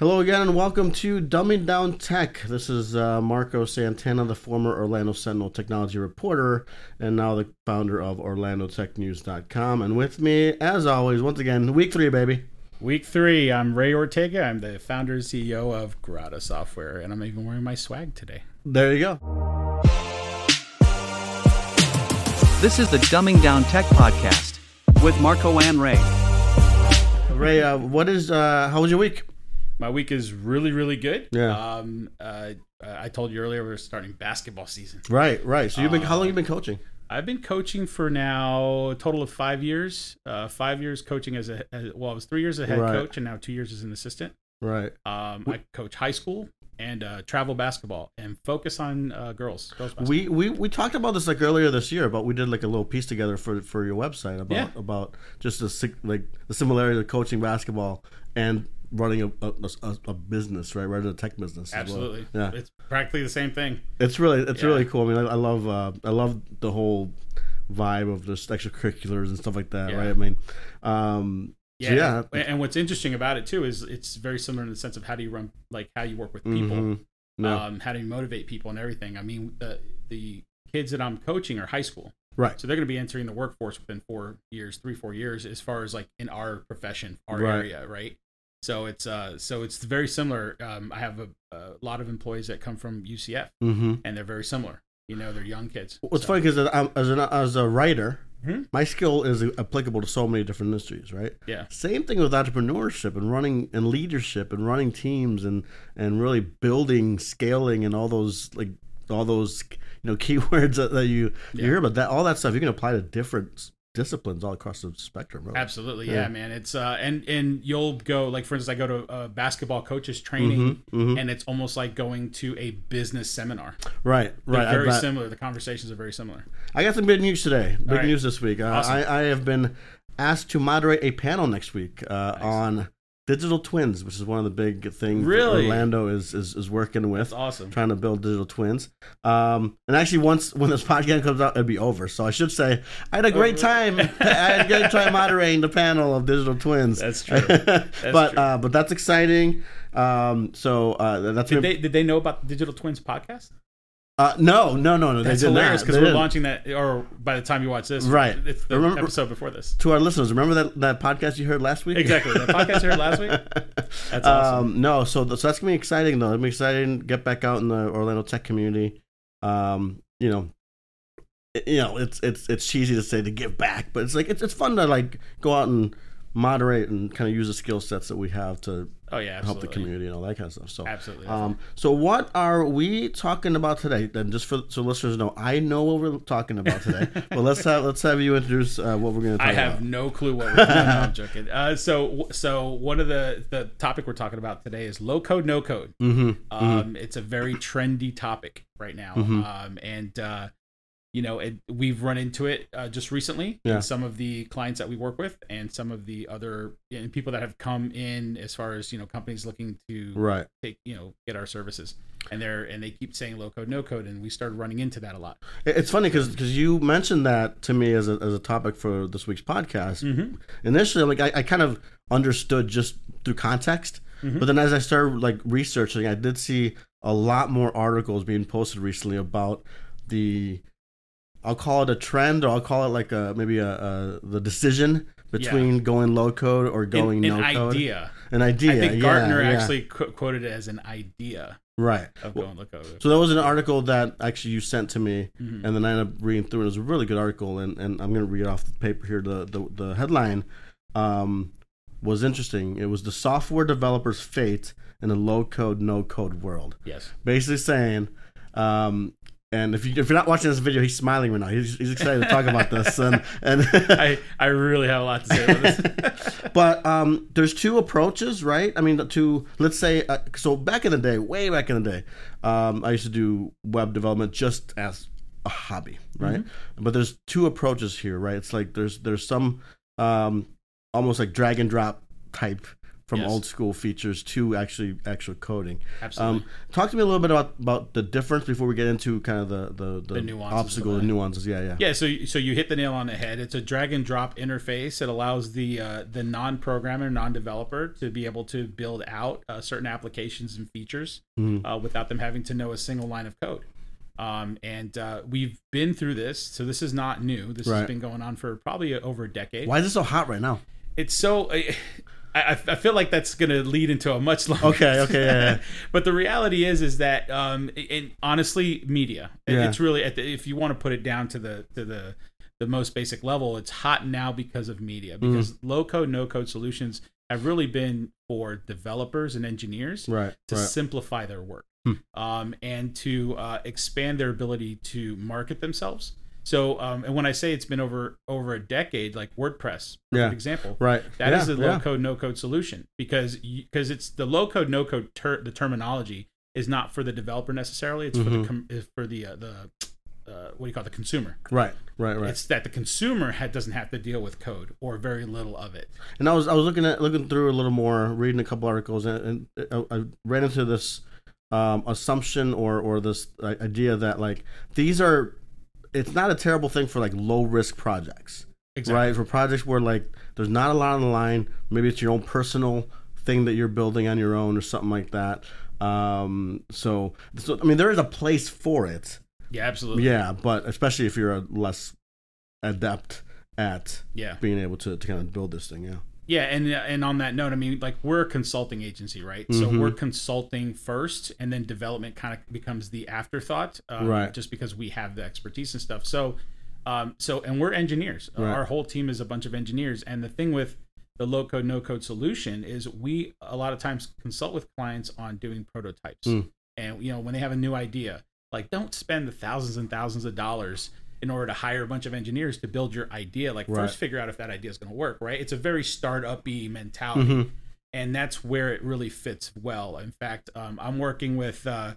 Hello again, and welcome to Dumbing Down Tech. This is uh, Marco Santana, the former Orlando Sentinel technology reporter, and now the founder of OrlandoTechNews.com. And with me, as always, once again, week three, baby. Week three, I'm Ray Ortega. I'm the founder and CEO of Grata Software, and I'm even wearing my swag today. There you go. This is the Dumbing Down Tech Podcast with Marco and Ray. Ray, uh, what is, uh, how was your week? My week is really, really good. Yeah. Um, uh, I told you earlier we're starting basketball season. Right, right. So you've been, how long have you been coaching? I've been coaching for now a total of five years. Uh, five years coaching as a as, well, I was three years as a head Right. coach, and now two years as an assistant. Right. Um, I coach high school and uh, travel basketball, and focus on uh, girls. Girls. We, we we talked about this like earlier this year, but we did like a little piece together for for your website about Yeah. about just the like the similarity of coaching basketball and running a, a, a, business, right? Running a tech business. as well. Absolutely. Yeah. It's practically the same thing. It's really it's Yeah. really cool. I mean, I, I love uh, I love the whole vibe of just extracurriculars and stuff like that, Yeah. right? I mean, um, Yeah, so yeah, And, what's interesting about it too is it's very similar in the sense of how do you run, like how you work with people, mhm. no, um, how do you motivate people and everything. I mean, the the kids that I'm coaching are high school, right, so they're going to be entering the workforce within four years, three four years, as far as like in our profession, our Right. area, right? So it's uh so it's very similar. Um, I have a, a lot of employees that come from UCF, hmm and they're very similar. You know, they're young kids. What's So- funny because as an as a writer, Mhm. my skill is applicable to so many different industries, right? Yeah. Same thing with entrepreneurship and running and leadership and running teams and and really building, scaling, and all those like all those you know keywords that, that you you Yeah. hear about that all that stuff you can apply to different disciplines all across the spectrum. Really. Absolutely, Yeah. yeah, man. It's uh, and and you'll go like for instance, I go to uh, basketball coaches training, Mhm, mhm. and it's almost like going to a business seminar. Right, They're right. Very bet. similar. The conversations are very similar. I got some good news today. Big right. news this week. Uh, Awesome. I, I have been asked to moderate a panel next week uh, Nice. on digital twins, which is one of the big things Really? Orlando is, is is working with. That's awesome. Trying to build digital twins. Um, and actually, once when this podcast comes out, it'll be over. So I should say I had a great Oh, time. I had a great time moderating the panel of digital twins. That's true. but true. Uh, but that's exciting. Um, so uh, that's Did they did they know about the Digital Twins podcast? Uh, no no no no That's they did hilarious because we're didn't. launching that, or by the time you watch this, Right. It's the Remember- episode before this. to our listeners. Remember that, that podcast you heard last week? Exactly. The podcast you heard last week? That's awesome. Um, no, so so that's gonna be exciting though. I'm excited to get back out in the Orlando tech community. Um, you know, it- you know, it's it's it's cheesy to say to give back, but it's like it's it's fun to like go out and moderate and kind of use the skill sets that we have to Oh yeah, help the community and all that kind of stuff. So Absolutely. Um, so what are we talking about today? Then, just for so listeners know, I know what we're talking about today. but let's have let's have you introduce uh, what we're going to talk about. I have about. no clue what we're no, no, I'm joking. Uh, so so one of the the topic we're talking about today is low code, no code. Mm-hmm. Um, It's a very trendy topic right now, Mhm. um, and uh, you know it, we've run into it uh, just recently. Yeah. in some of the clients that we work with, and some of the other and people that have come in as far as you know companies looking to Right. take you know get our services, and they're and they keep saying low code, no code, and we started running into that a lot. It's funny because because you mentioned that to me as a, as a topic for this week's podcast. Mm-hmm. Initially, like I, I kind of understood just through context, Mhm. but then as I started like researching, I did see a lot more articles being posted recently about the I'll call it a trend, or I'll call it like a maybe a, a the decision between going low code or going an, no an code. idea. An idea. I think yeah, Gartner yeah. actually qu- quoted it as an idea right. of Well, going low code. So that was an article that actually you sent to me, Mhm. and then I ended up reading through it. It was a really good article, and, and I'm going to read off the paper here. The the, the headline um, was interesting. It was the software developer's fate in a low code, no code world. yes. Basically saying, um, and if you if you're not watching this video, he's smiling right now. He's, he's excited to talk about this, and and I, I really have a lot to say about this. but um, there's two approaches, right? I mean, to let's say, uh, so back in the day, way back in the day, um, I used to do web development just as a hobby, right? But there's two approaches here, right? It's like there's there's some um, almost like drag and drop type from Yes. old school features to actually actual coding. Absolutely. Um, talk to me a little bit about, about the difference before we get into kind of the the, the, The nuances obstacle, the nuances. Yeah, yeah, Yeah, so so you hit the nail on the head. It's a drag and drop interface. It allows the uh, the non programmer, non developer to be able to build out uh, certain applications and features Mhm. uh, without them having to know a single line of code. Um, and uh, we've been through this, so this is not new. This Right. has been going on for probably over a decade. Why is it so hot right now? It's so. I, I, feel like that's going to lead into a much longer. Okay, okay, yeah, yeah. but the reality is, is that, um, and honestly, media. Yeah. It's really, at the, if you want to put it down to the to the the most basic level, it's hot now because of media. Mm-hmm. Because low code, no code solutions have really been for developers and engineers Right, to right. simplify their work Hmm. um, and to uh, expand their ability to market themselves. So, um, and when I say it's been over over a decade, like WordPress, for Yeah. example, Right. that is Yeah, a low yeah. code no code solution because because it's the low code no code ter- the terminology is not for the developer necessarily. It's for Mm-hmm. the com- for the uh, the uh, what do you call it, the consumer. Right, right, right. It's that the consumer ha- doesn't have to deal with code or very little of it. And I was I was looking at looking through a little more, reading a couple articles, and, and I, I ran into this um, assumption or or this uh, idea that like these are, it's not a terrible thing for like low risk projects, exactly. right? For projects where like there's not a lot on the line, maybe it's your own personal thing that you're building on your own or something like that. Um, so, so I mean, there is a place for it, Yeah, absolutely. yeah, but especially if you're a less adept at Yeah. being able to, to kind of build this thing, yeah. Yeah, and and on that note, I mean, like we're a consulting agency, right? So Mhm. we're consulting first, and then development kind of becomes the afterthought, um, Right. Just because we have the expertise and stuff. So, um, so and we're engineers. Uh, Right. Our whole team is a bunch of engineers, and the thing with the low code no code solution is we a lot of times consult with clients on doing prototypes, Mm. and you know when they have a new idea, like don't spend the thousands and thousands of dollars in order to hire a bunch of engineers to build your idea. Like Right. first figure out if that idea is going to work, right? It's a very startup-y mentality, Mhm. and that's where it really fits well. In fact, um, I'm working with. Uh,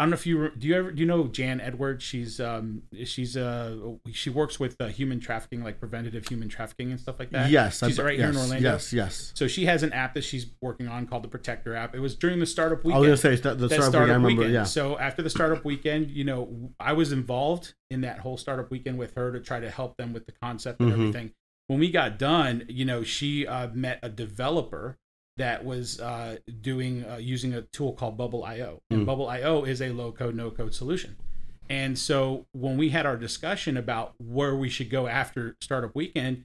I don't know if you do you ever do you know Jan Edwards? She's um she's uh she works with uh, human trafficking, like preventative human trafficking and stuff like that. Yes, she's I, right yes, here in Orlando. Yes, yes. So she has an app that she's working on called the Protector app. It was during the startup weekend. I was gonna say the startup, startup weekend, I remember. weekend. Yeah, So after the startup weekend, you know, I was involved in that whole startup weekend with her to try to help them with the concept and Mhm. everything. When we got done, you know, she uh, met a developer that was uh, doing uh, using a tool called Bubble IO, and Mm. Bubble IO is a low code, no code solution. And so when we had our discussion about where we should go after startup weekend,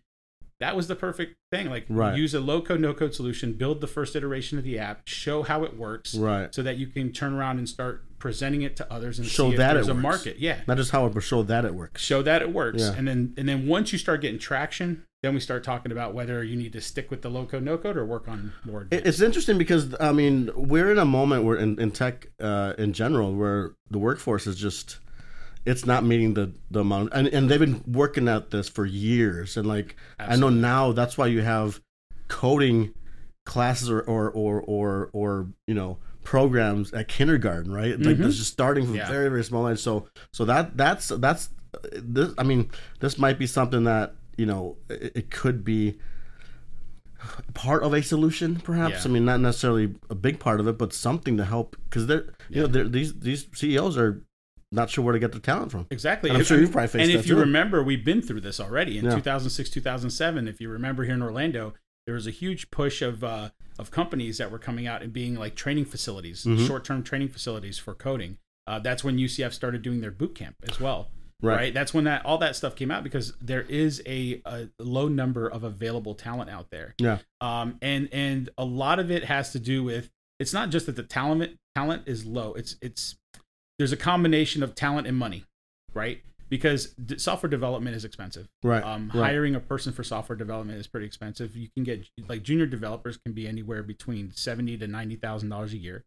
that was the perfect thing. Like Right. use a low code, no code solution, build the first iteration of the app, show how it works, right. so that you can turn around and start presenting it to others and Show see if that there's it a works. market. Yeah, Not just how it, but show that it works. show that it works, Yeah. and then and then once you start getting traction, then we start talking about whether you need to stick with the low code, no code, or work on more. Advanced. It's interesting because I mean we're in a moment where in, in tech uh, in general where the workforce is just it's not meeting the the amount and, and they've been working at this for years and like I know now that's why you have coding classes or or or or, or you know programs at kindergarten right like Mhm. that's just starting from Yeah. very very small age so so that that's that's this I mean this might be something that you know it, it could be part of a solution perhaps Yeah. i mean not necessarily a big part of it but something to help because they're you know they're, these these ceos are not sure where to get their talent from Exactly. And I'm If- sure you've probably faced And if you too. remember, we've been through this already in Yeah. 2006, 2007. If you remember here in Orlando, there was a huge push of uh, of companies that were coming out and being like training facilities, Mhm. short term training facilities for coding. Uh, that's when UCF started doing their boot camp as well. Right. Right. That's when that all that stuff came out because there is a, a low number of available talent out there. yeah Um, and and a lot of it has to do with it's not just that the talent talent is low. It's it's there's a combination of talent and money, right? Because d- software development is expensive. right Um, right. Hiring a person for software development is pretty expensive. You can get like junior developers can be anywhere between seventy to ninety thousand dollars a year.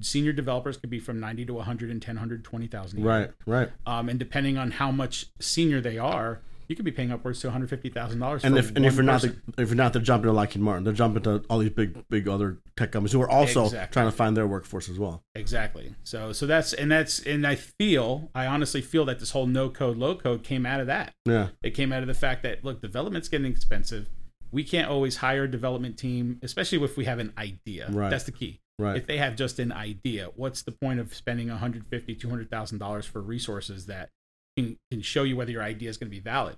Senior developers could be from ninety to one hundred and ten, hundred twenty thousand. right right Um, and depending on how much senior they are, you could be paying upwards to one hundred fifty thousand dollars. and if and if you're not the, if you're not they're jumping to Lockheed Martin they're jumping to all these big big other tech companies who are also Exactly. trying to find their workforce as well Exactly. So so that's and that's and I feel I honestly feel that this whole no code low code came out of that. yeah It came out of the fact that look, development's getting expensive. we can't always hire a development team, especially if we have an idea. Right. That's the key. Right. If they have just an idea, what's the point of spending 150, 200,000 dollars for resources that can, can show you whether your idea is going to be valid?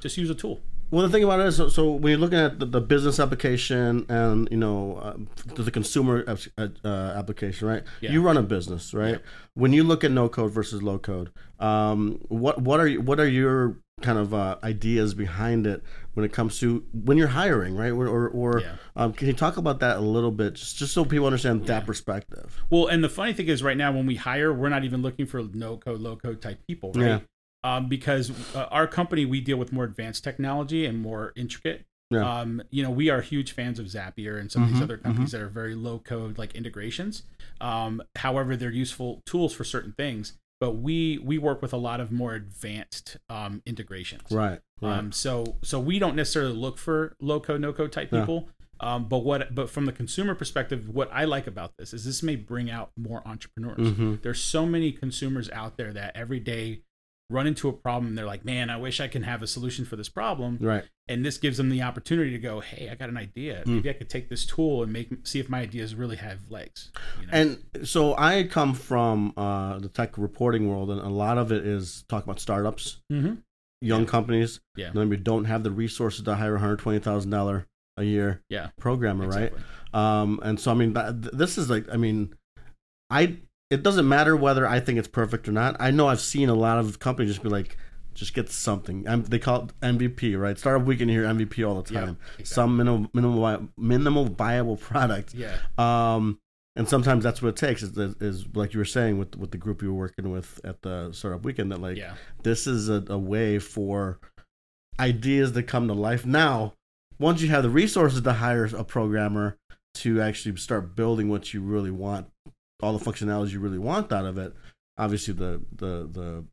Just use a tool. Well, the thing about it is, so, so when you're looking at the, the business application and you know uh, the consumer uh, uh, application, right? Yeah. You run a business, right? Yep. When you look at no code versus low code, um, what what are you, what are your kind of uh, ideas behind it when it comes to when you're hiring, right? Or or, or Yeah. um, can you talk about that a little bit, just just so people understand that perspective? Well, and the funny thing is, right now when we hire, we're not even looking for no code, low code type people, right? Yeah. Um, because uh, our company we deal with more advanced technology and more intricate. Yeah. Um, you know, we are huge fans of Zapier and some of Mhm, these other companies that are very low code like integrations. Um, however, they're useful tools for certain things. But we we work with a lot of more advanced um, integrations. Right. Right. Um, so so we don't necessarily look for low code, no code type Yeah. people. Um, but what but from the consumer perspective, what I like about this is this may bring out more entrepreneurs. Mhm. There's so many consumers out there that every day run into a problem and they're like, man, I wish I can have a solution for this problem. right. And this gives them the opportunity to go, hey, I got an idea. Hmm. Maybe I could take this tool and make see if my ideas really have legs. you know? And so I come from uh, the tech reporting world, and a lot of it is talk about startups, Mhm. young Yeah. companies. Yeah. Maybe don't have the resources to hire a hundred twenty thousand dollar a year yeah, programmer, exactly. right? Um, and so I mean, this is like, I mean, I it doesn't matter whether I think it's perfect or not. I know I've seen a lot of companies just be like, just get something. Um, they call it MVP, right? Startup weekend here, MVP all the Yeah, time. exactly. Some minimal minimal minimal viable product. Yeah, Um, and sometimes that's what it takes. Is, is, is like you were saying with with the group you were working with at the startup weekend that like yeah, this is a, a way for ideas to come to life. Now, once you have the resources to hire a programmer to actually start building what you really want, all the functionalities you really want out of it, obviously the the the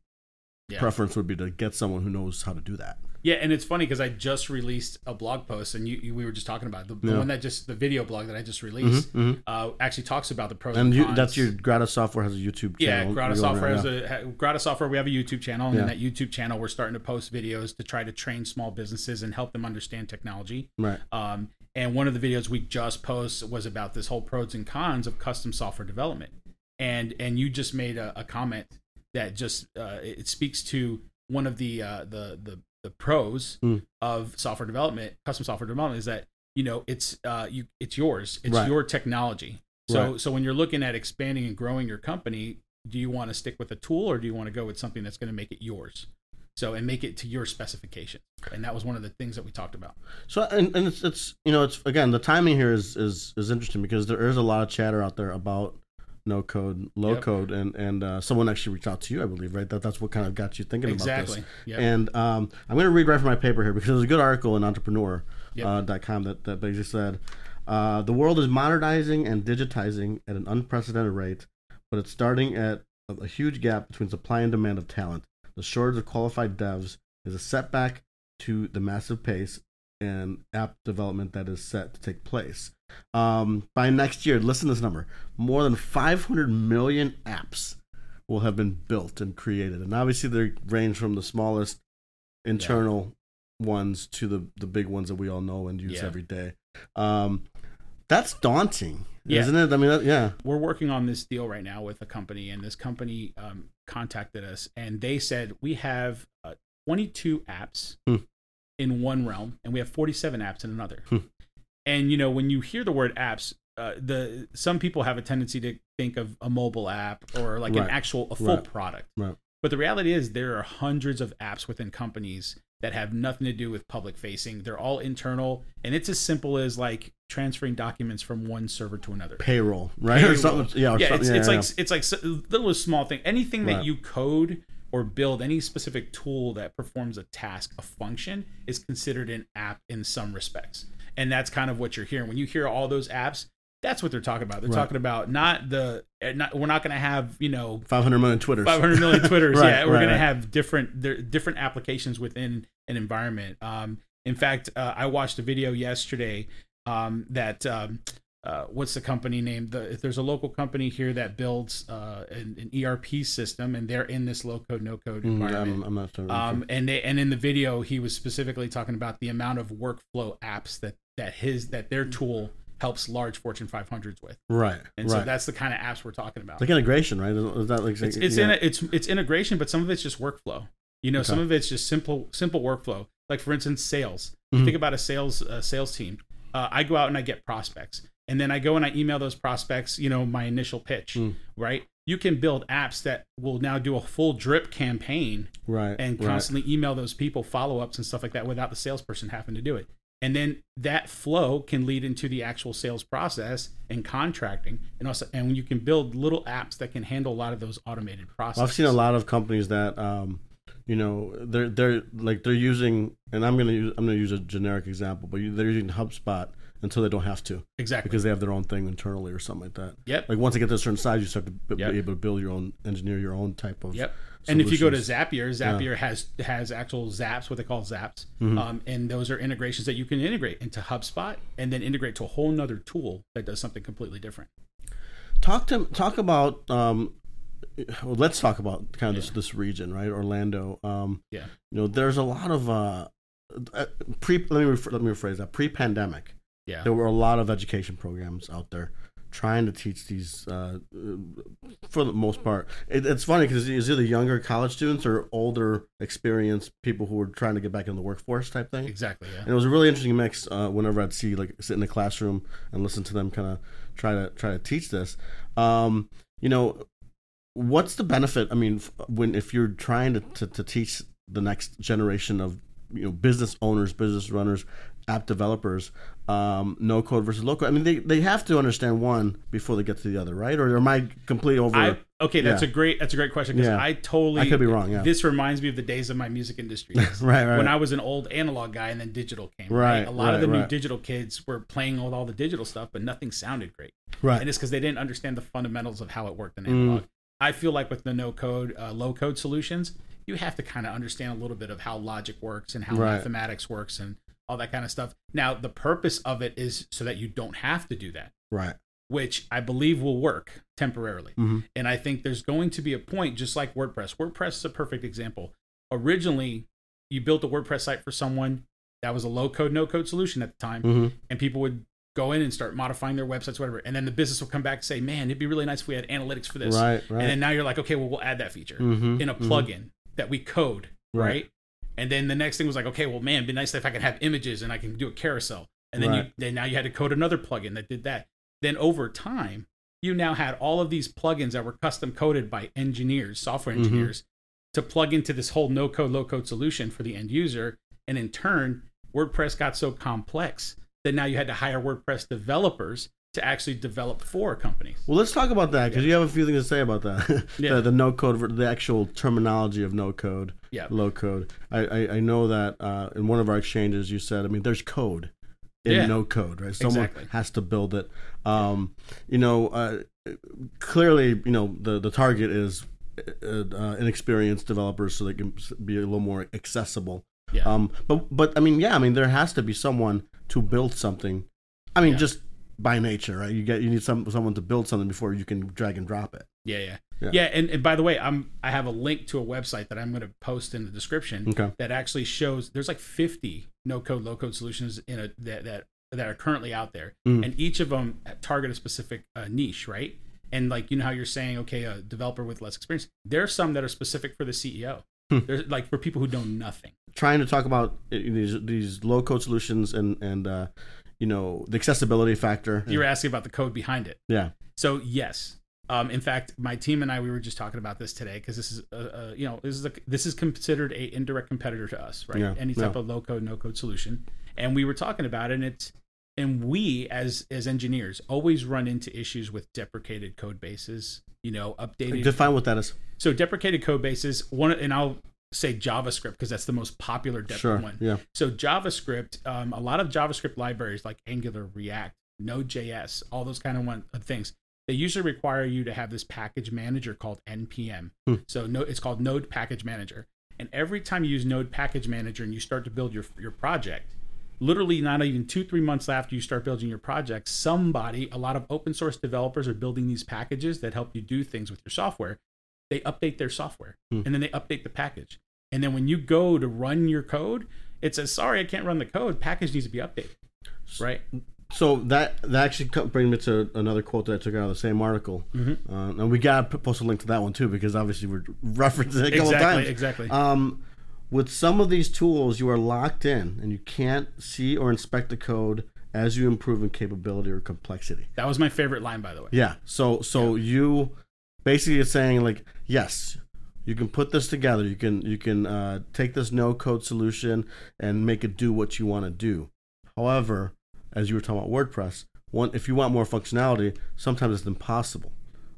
Yeah. preference would be to get someone who knows how to do that. yeah. And it's funny because I just released a blog post, and you, you we were just talking about it. the, the Yeah. one that just the video blog that I just released. Mhm, mhm. Uh, actually talks about the pros And and, you, that's your Grata Software has a YouTube Yeah, channel. Grata You're Software has a Grata Software. We have a YouTube channel, and Yeah. in that YouTube channel, we're starting to post videos to try to train small businesses and help them understand technology. right. Um, and one of the videos we just posted was about this whole pros and cons of custom software development. And and you just made a, a comment that just uh, it speaks to one of the uh, the the the pros Mm. of software development, custom software development, is that you know it's uh, you it's yours, it's Right. your technology. So Right. so when you're looking at expanding and growing your company, do you want to stick with a tool or do you want to go with something that's going to make it yours? So and make it to your specification. And that was one of the things that we talked about. So and, and it's it's you know it's again the timing here is is is interesting because there is a lot of chatter out there about no code, low Yep. code, and and uh, someone actually reached out to you, I believe, right? That that's what kind of got you thinking about this. Yeah. And um, I'm going to read right from my paper here because there's a good article in Entrepreneur.com Yep. uh, com that that basically said uh, the world is modernizing and digitizing at an unprecedented rate, but it's starting at a huge gap between supply and demand of talent. The shortage of qualified devs is a setback to the massive pace and app development that is set to take place. Um, by next year, listen to this number: more than 500 million apps will have been built and created, and obviously they range from the smallest internal ones to the the big ones that we all know and use Yeah. every day. Um, that's daunting, Yeah. isn't it? I mean, that, yeah, we're working on this deal right now with a company, and this company um, contacted us, and they said we have uh, 22 apps Hmm. in one realm, and we have 47 apps in another. Hmm. And you know, when you hear the word apps, uh, the some people have a tendency to think of a mobile app or like Right. an actual a full Right. product. Right. But the reality is, there are hundreds of apps within companies that have nothing to do with public facing. They're all internal, and it's as simple as like transferring documents from one server to another payroll, right? Or something, yeah, or yeah, something, it's, it's yeah, like it's like little small thing. Anything that you code or build, any specific tool that performs a task, a function, is considered an app in some respects. And that's kind of what you're hearing when you hear all those apps. That's what they're talking about. They're Right. talking about not the eh, not we're not going to have you know 500 million Twitters. 500 million Twitters. Right, yeah, we're right, going to have different different applications within an environment. Um, in fact, uh, I watched a video yesterday um, that um, uh, what's the company name? The, there's a local company here that builds uh, an, an ERP system, and they're in this low code, no code Mm, environment. I'm, I'm sure. Um, and they, and in the video, he was specifically talking about the amount of workflow apps that that his that their tool helps large Fortune 500s with, right, and right. so that's the kind of apps we're talking about. like integration, right? Is that like it's it's yeah. in a, it's it's integration, but some of it's just workflow. You know, some of it's just simple simple workflow. Like for instance, sales. Mhm. Think about a sales uh, sales team. Uh, I go out and I get prospects, and then I go and I email those prospects. You know, my initial pitch, Mm. right? You can build apps that will now do a full drip campaign right and right. constantly email those people follow ups and stuff like that without the salesperson having to do it. And then that flow can lead into the actual sales process and contracting, and also and you can build little apps that can handle a lot of those automated processes. I've seen a lot of companies that, um, you know, they're they're like they're using, and I'm gonna use I'm gonna use a generic example, but they're using HubSpot until they don't have to exactly. because they have their own thing internally or something like that. Yep. Like once they get to a certain size, you start to b- Yep. be able to build your own, engineer your own type of. Yep. And if you go to solutions. Zapier, Zapier has has actual Zaps, what they call Zaps, Mm-hmm. um, and those are integrations that you can integrate into HubSpot and then integrate to a whole nother tool that does something completely different. talk to talk about um well, let's talk about kind of this, this region right orlando um Yeah. you know there's a lot of uh uh, pre let me refer, let me rephrase that pre-pandemic Yeah. there were a lot of education programs out there trying to teach these uh, for the most part it, it's funny because it's either younger college students or older experienced people who are trying to get back in the workforce type thing Exactly. Yeah. and it was a really interesting mix uh, whenever I'd see like sit in the classroom and listen to them kind of try to try to teach this. Um, you know, what's the benefit? I mean, when if you're trying to, to, to teach the next generation of you know business owners, business runners, app developers, um, no code versus low code. I mean, they, they have to understand one before they get to the other, right? Or am I completely over? I okay, that's Yeah. a great that's a great question because Yeah. I totally I could be wrong, yeah. This reminds me of the days of my music industry. right, right. When I was an old analog guy and then digital came. Right. Right, A lot of the right, new digital kids were playing with all the digital stuff, but nothing sounded great. right. And it's because they didn't understand the fundamentals of how it worked in Mm. analog. I feel like with the no code, uh, low code solutions, you have to kind of understand a little bit of how logic works and how Right. mathematics works and all that kind of stuff. Now, the purpose of it is so that you don't have to do that, right. which I believe will work temporarily. Mhm. And I think there's going to be a point, just like WordPress. WordPress is a perfect example. Originally, you built a WordPress site for someone that was a low code, no code solution at the time, hmm and people would go in and start modifying their websites, whatever. And then the business will come back and say, man, it'd be really nice if we had analytics for this. Right, right. And then now you're like, okay, well, we'll add that feature Mhm, in a mhm. plugin that we code, Right. right. And then the next thing was like, okay, well, man, it'd be nice if I could have images and I can do a carousel. And then you then now you had to code another plugin that did that. Then over time, you now had all of these plugins that were custom coded by engineers, software Mhm. engineers, to plug into this whole no code, low code solution for the end user. And in turn, WordPress got so complex that now you had to hire WordPress developers to actually develop for companies. Well, let's talk about that because you have a few things to say about that. Yeah. the, the no code, the actual terminology of no code, Yeah. low code. I, I, I know that uh, in one of our exchanges, you said, I mean, there's code in Yeah. no code, right? Someone Exactly. has to build it. Um, you know, uh, clearly, you know, the, the target is uh, uh, inexperienced developers so they can be a little more accessible. Yeah. Um, but but I mean, yeah, I mean, there has to be someone to build something. I mean, Yeah. just by nature, right? You get you need some someone to build something before you can drag and drop it. Yeah, yeah, Yeah. yeah. and, and by the way, I'm I have a link to a website that I'm going to post in the description Okay. that actually shows there's like 50 no code, low code solutions in a that that, that are currently out there, Mm. and each of them target a specific uh, niche, right? And like you know how you're saying, okay, a developer with less experience. There are some that are specific for the CEO. Hmm. There's like for people who know nothing. Trying to talk about uh, these these low code solutions and and uh, you know the accessibility factor. You were asking about the code behind it. yeah. So yes, um, in fact, my team and I we were just talking about this today because this is uh, uh, you know this is a, this is considered a indirect competitor to us, right? Yeah, Any type yeah. of low code, no code solution, and we were talking about it, and it's and we as as engineers always run into issues with deprecated code bases. You know, updated. Define what that is. so deprecated code bases. One, and I'll say JavaScript because that's the most popular dep Sure. one. Yeah. So JavaScript, um, a lot of JavaScript libraries like Angular, React, Node.js, all those kind of one of things, they usually require you to have this package manager called npm. Hmm. So no, it's called Node Package Manager. And every time you use Node Package Manager and you start to build your your project, literally not even two three months after you start building your project somebody a lot of open source developers are building these packages that help you do things with your software they update their software Hmm. and then they update the package and then when you go to run your code it says sorry i can't run the code package needs to be updated right So that that actually brings me to another quote that I took out of the same article, Mm-hmm. uh, and we got to post a link to that one too because obviously we're referencing it a couple exactly times. exactly Um, with some of these tools, you are locked in and you can't see or inspect the code as you improve in capability or complexity. that was my favorite line by the way Yeah. So so you basically it's saying like yes, you can put this together. You can you can uh, take this no code solution and make it do what you want to do. However, as you were talking about WordPress, one if you want more functionality, sometimes it's impossible.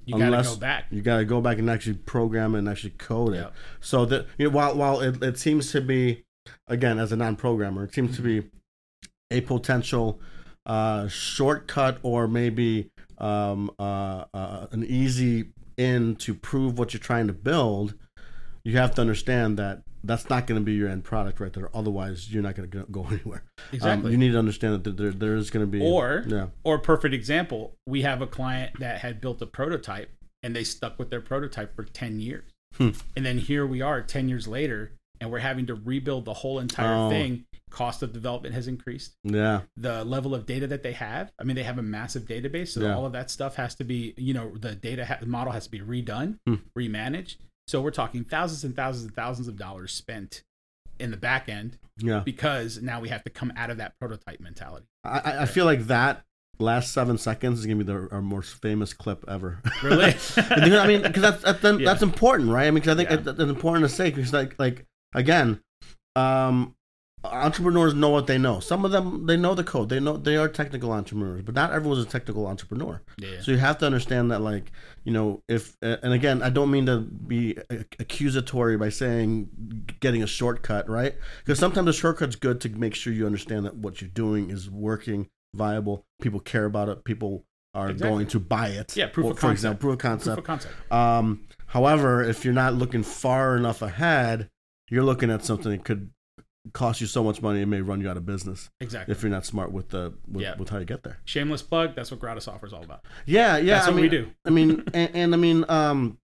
you gotta go back You got to go back and actually program it and actually code it. Yep. So that you know, while while it, it seems to be, again, as a non-programmer, it seems to be a potential uh, shortcut or maybe um, uh, uh, an easy in to prove what you're trying to build. You have to understand that that's not going to be your end product right there. Otherwise, you're not going to go anywhere. Um, Exactly. you need to understand that there, there is going to be Or yeah. or perfect example, we have a client that had built a prototype and they stuck with their prototype for 10 years. Hmm. And then here we are 10 years later and we're having to rebuild the whole entire Oh. thing. Cost of development has increased. Yeah. The level of data that they have, I mean they have a massive database, so Yeah. all of that stuff has to be, you know, the data ha- model has to be redone, Hmm. remanaged. So we're talking thousands and thousands and thousands of dollars spent in the back end Yeah. because now we have to come out of that prototype mentality. I, I- I feel like that last seven seconds is gonna be the, our most famous clip ever. Really? I mean, because that's that's, Yeah. that's important, right? I mean, because I think Yeah. that's important to say because, like, like again, um, entrepreneurs know what they know. Some of them they know the code. They know they are technical entrepreneurs, but not everyone's a technical entrepreneur. Yeah. So you have to understand that, like, you know, if and again, I don't mean to be accusatory by saying getting a shortcut, right? Because sometimes a shortcut's good to make sure you understand that what you're doing is working, viable. People care about it. People are Exactly. going to buy it. Yeah, proof Or, of for concept. example, proof of concept. Proof of concept. Um, however, if you're not looking far enough ahead, you're looking at something that could cost you so much money it may run you out of business Exactly. if you're not smart with the with, Yeah. with how you get there. Shameless plug. That's what Grata Software is all about. Yeah, yeah. That's I what mean, we do. I mean, and, and I mean, um,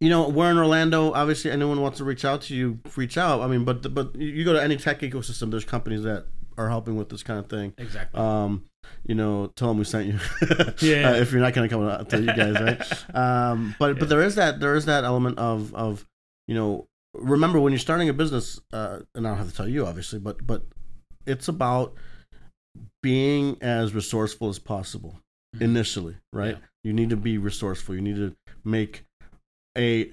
you know, we're in Orlando. Obviously, anyone wants to reach out to you, reach out. I mean, but but you go to any tech ecosystem. There's companies that are helping with this kind of thing. Exactly. Um, you know, tell them we sent you. Yeah. uh, if you're not going to come out to you guys, right? Um, but Yeah. but there is that there is that element of of you know remember when you're starting a business, uh, and I don't have to tell you obviously, but but it's about being as resourceful as possible Mhm. initially, right? Yeah. You need to be resourceful. You need to make a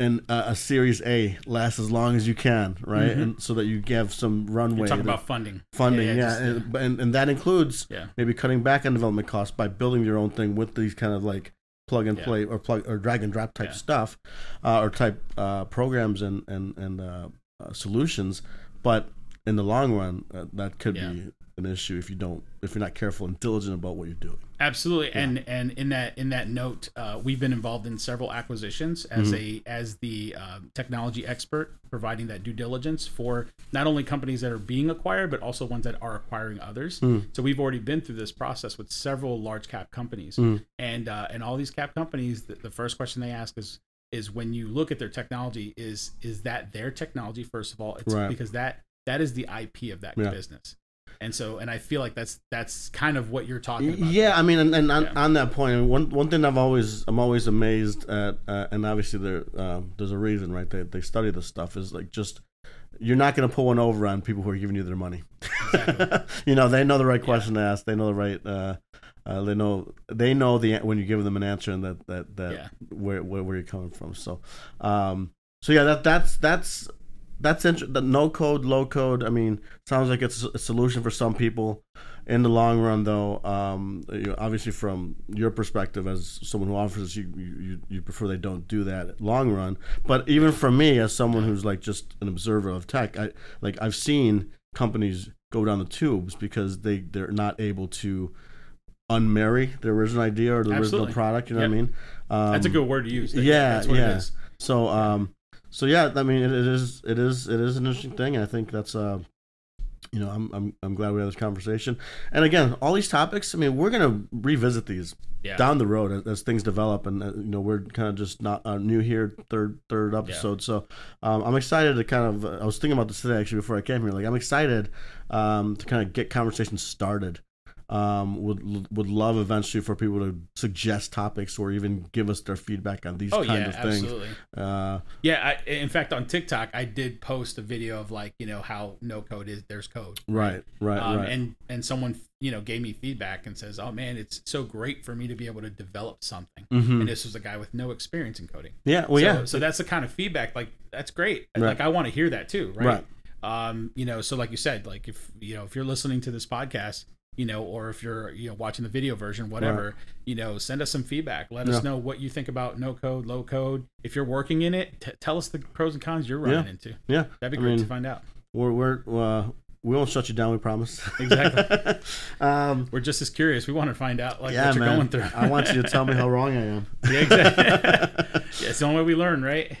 and uh, a series A last as long as you can, right? Mhm. And so that you have some runway. You're talking about funding. funding, yeah, just- and, and and that includes Yeah. maybe cutting back on development costs by building your own thing with these kind of like plug and Yeah. play or plug or drag and drop type Yeah. stuff, uh, or type uh, programs and and and uh, uh, solutions. But in the long run, uh, that could Yeah. be an issue if you don't if you're not careful and diligent about what you're doing. Absolutely, and and in that in that note, uh, we've been involved in several acquisitions as Mm-hmm. a as the uh, technology expert, providing that due diligence for not only companies that are being acquired, but also ones that are acquiring others. Mm. So we've already been through this process with several large cap companies, Mm. and uh, and all these cap companies, the, the first question they ask is is when you look at their technology, is is that their technology first of all? It's Right. because that that is the IP of that Yeah. business. And so, and I feel like that's that's kind of what you're talking about. Yeah, I mean, and, and on, Yeah. on that point, one one thing I've always I'm always amazed at, uh, and obviously there um, there's a reason, right? They they study this stuff is like just you're not going to pull one over on people who are giving you their money. Exactly. you know, they know the right question to ask. They know the right. Uh, uh, they know they know the when you give them an answer and that that that Yeah. where, where where you're coming from. So, um, so yeah, that that's that's that's inter- the no code, low code. I mean, sounds like it's a solution for some people. In the long run, though, um, obviously from your perspective as someone who offers, you, you you prefer they don't do that long run. But even for me, as someone who's like just an observer of tech, I like I've seen companies go down the tubes because they they're not able to unmarry the original idea or the original product. You know Yep. what I mean? Um, That's a good word to use. yeah, that's what yeah. it is. So, um, so yeah, I mean, it, it is, it is, it is an interesting thing. I think that's, uh, you know, I'm, I'm I'm glad we had this conversation. And again, all these topics. I mean, we're gonna revisit these Yeah. down the road as, as things develop, and uh, you know, we're kind of just not uh, new here, third third episode. So um, I'm excited to kind of. I was thinking about this today actually before I came here. Like I'm excited um, to kind of get conversations started. Um, would would love eventually for people to suggest topics or even give us their feedback on these Oh kind yeah, of things. absolutely. Uh, Yeah, I, in fact, on TikTok, I did post a video of like you know how no code is there's code, right, right, um, right. and and someone you know gave me feedback and says, oh man, it's so great for me to be able to develop something. Mhm. And this was a guy with no experience in coding. Yeah, well, so, yeah, So that's the kind of feedback. Like that's great. Right. Like I want to hear that too. Right. Right. Um. You know. So like you said, like if you know if you're listening to this podcast. You know, or if you're you know watching the video version, whatever, you know, send us some feedback. Let Yeah. us know what you think about no code, low code. If you're working in it, t- tell us the pros and cons you're running Yeah. into. yeah. That'd be I great to find out. We're we're uh, we won't shut you down. We promise. Exactly. um, We're just as curious. We want to find out like yeah, what you're man. going through. I want you to tell me how wrong I am. yeah, exactly. yeah, it's the only way we learn, right?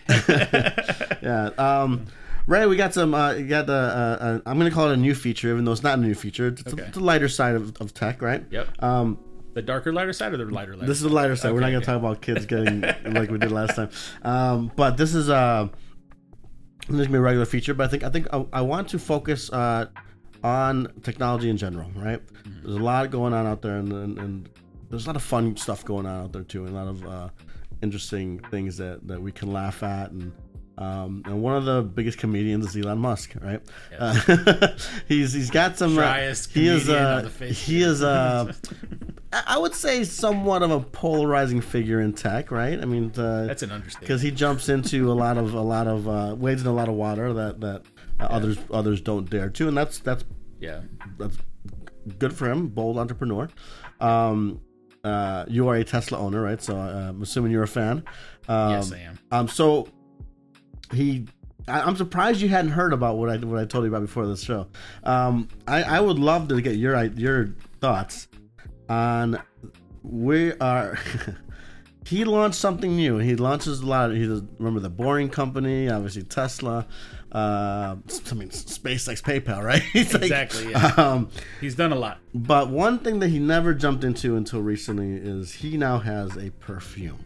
yeah. Um, Ray, we got some. Uh, you got the. Uh, uh, I'm gonna call it a new feature, even though it's not a new feature. It's, Okay. the lighter side of, of tech, right? yep. Um, The darker lighter side or the lighter lighter. this is the lighter side. We're not gonna talk about kids getting like we did last time. Um, but this is uh, this is gonna be a regular feature. But I think I think I, I want to focus uh, on technology in general. Right? Mm-hmm. There's a lot going on out there, and, and, and there's a lot of fun stuff going on out there too, and a lot of uh, interesting things that, that we can laugh at and. Um, and one of the biggest comedians is Elon Musk, right? Uh, he's he's got some. uh, he is. Uh, the face he is. Uh, I would say somewhat of a polarizing figure in tech, right? I mean, uh, That's an understatement. because he jumps into a lot of a lot of uh, wades in a lot of water that that uh, others others don't dare to, and that's that's Yeah. that's good for him. Bold entrepreneur. Um, uh, you are a Tesla owner, right? So uh, I'm assuming you're a fan. Um, yes, I am. Um, so he, I, I'm surprised you hadn't heard about what I what I told you about before this show. Um, I, I would love to get your your thoughts on we are. he launched something new. He launches a lot. Of, he does remember the Boring Company, obviously Tesla. Uh, I mean SpaceX, PayPal, right? He's like, Exactly, yeah. Um, He's done a lot. but one thing that he never jumped into until recently is he now has a perfume,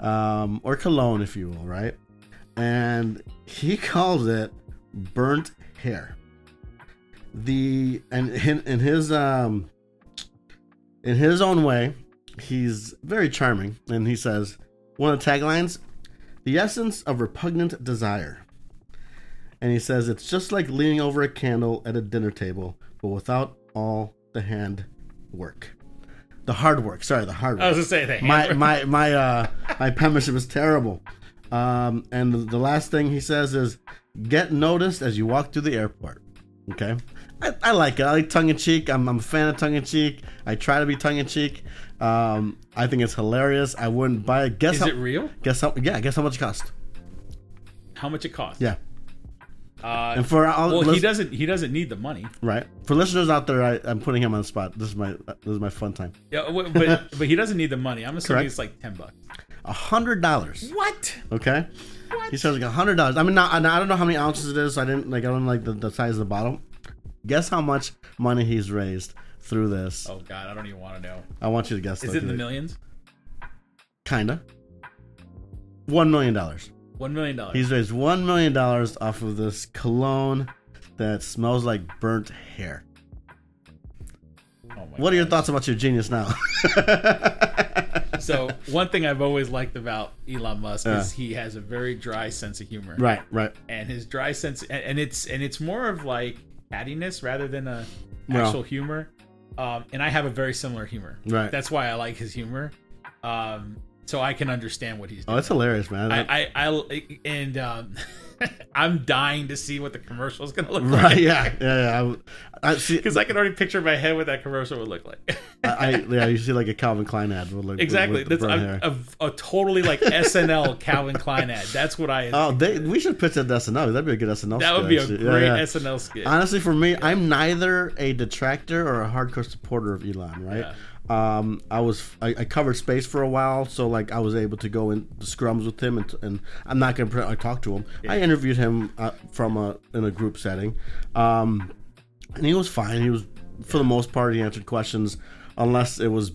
um, or cologne, if you will, right? And he calls it burnt hair. The and in, in his um, in his own way, he's very charming, and he says one of the taglines: "The essence of repugnant desire." And he says it's just like leaning over a candle at a dinner table, but without all the hand work. The hard work. Sorry, the hard work. I was gonna say that. my my my uh my penmanship is terrible. Um, and the, the last thing he says is, "Get noticed as you walk through the airport." Okay, I, I like it. I like tongue in cheek. I'm, I'm a fan of tongue in cheek. I try to be tongue in cheek. Um, I think it's hilarious. I wouldn't buy it. Guess Is how? it real? Guess how? Yeah, guess how much it cost? How much it costs? Yeah, Uh, and for all well, he doesn't. He doesn't need the money. right for listeners out there, I, I'm putting him on the spot. This is my this is my fun time. Yeah, but but he doesn't need the money. I'm assuming Correct. it's like ten bucks. A hundred dollars. What? Okay. What? He says like a hundred dollars. I mean, not, I don't know how many ounces it is. I didn't like. I don't like the, the size of the bottle. Guess how much money he's raised through this. Oh God, I don't even want to know. I want you to guess. Is like, it in the millions? Kinda. One million dollars. One million dollars. He's raised one million dollars off of this cologne that smells like burnt hair. Oh my What are your thoughts about your genius now? So one thing I've always liked about Elon Musk Yeah. is he has a very dry sense of humor. right, right. And his dry sense, and, and it's and it's more of like cattiness rather than a actual humor. Um, and I have a very similar humor. Right. That's why I like his humor. Um, so I can understand what he's doing. Oh, that's hilarious, man. I, I, I, and um, I'm dying to see what the commercial is going to look like. right, like. yeah, yeah, yeah. I, I see. Because I can already picture in my head what that commercial would look like. I, I yeah, you see like a Calvin Klein ad with look exactly. with the That's a, a, a totally like SNL Calvin Klein ad. That's what I. Oh, they, we should pitch that to SNL. That'd be a good SNL. that would skit, be a great Yeah, yeah. SNL skit. Honestly, for me, I'm neither a detractor or a hardcore supporter of Elon. Right? Um, I was I, I covered space for a while, so like I was able to go in the scrums with him, and, and I'm not gonna pre- I talk to him. I interviewed him uh, from a in a group setting. Um, and he was fine. He was, for the most part, he answered questions, unless it was,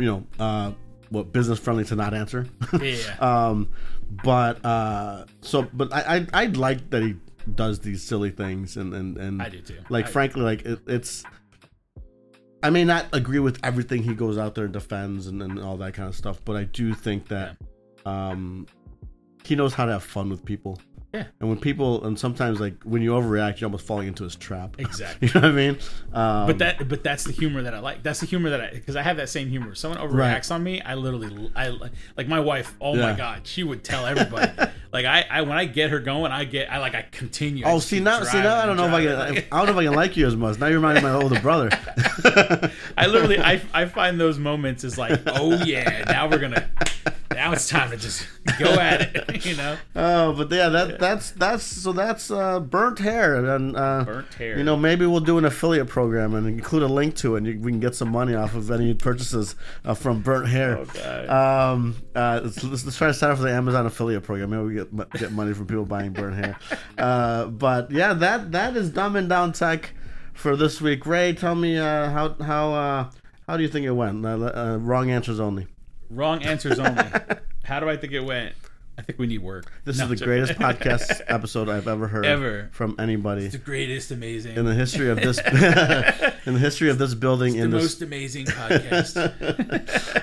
you know, uh, what business friendly to not answer. Yeah. um, but uh, so, but I, I I like that he does these silly things, and and and I do too. like I- frankly, like it, it's. I may not agree with everything he goes out there and defends and, and all that kind of stuff, but I do think that um, he knows how to have fun with people. Yeah. And when people, and sometimes like when you overreact, you're almost falling into his trap. Exactly. you know what I mean? Um, But that, but that's the humor that I like. That's the humor that I, because I have that same humor. If someone overreacts on me, I literally, I like my wife. Oh my god, she would tell everybody. like I, I, when I get her going, I get, I like, I continue. Oh, just see now, see now, I don't driving know if I can. driving. I don't know if I can like you as much. Now you're reminding my older brother. I literally, I, I find those moments is like, oh yeah, now we're gonna, now it's time to just go at it, you know. Oh, but yeah, that that's that's so that's uh, burnt hair, and uh, Burnt hair. You know, maybe we'll do an affiliate program and include a link to it, and you, we can get some money off of any purchases uh, from burnt hair. Oh, God. Um, uh, let's, let's, try to sign up for the Amazon affiliate program. Maybe we get get money from people buying burnt hair. Uh, but yeah, that that is dumb and down tech for this week. Ray, tell me uh, how how uh, how do you think it went? Wrong answers only. Wrong answers only. How do I think it went? I think we need work. This No, is the joking. greatest podcast episode I've ever heard Ever. from anybody. It's the greatest, amazing, in the history of this in the history of this building the in this most amazing podcast.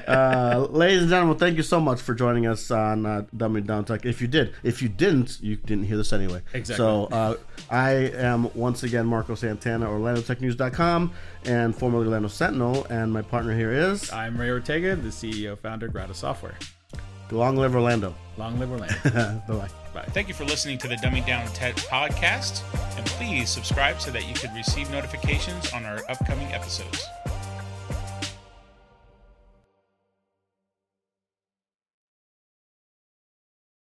uh, ladies and gentlemen thank you so much for joining us on uh, dummy down tech if you did if you didn't you didn't hear this anyway Exactly. so uh, i am once again marco santana orlandotechnews.com and formerly orlando sentinel and my partner here is I'm Ray Ortega, the CEO founder of Grata Software. long live orlando Long live Orlando. bye-bye Thank you for listening to the Dumbing Down Tech podcast, and please subscribe so that you can receive notifications on our upcoming episodes.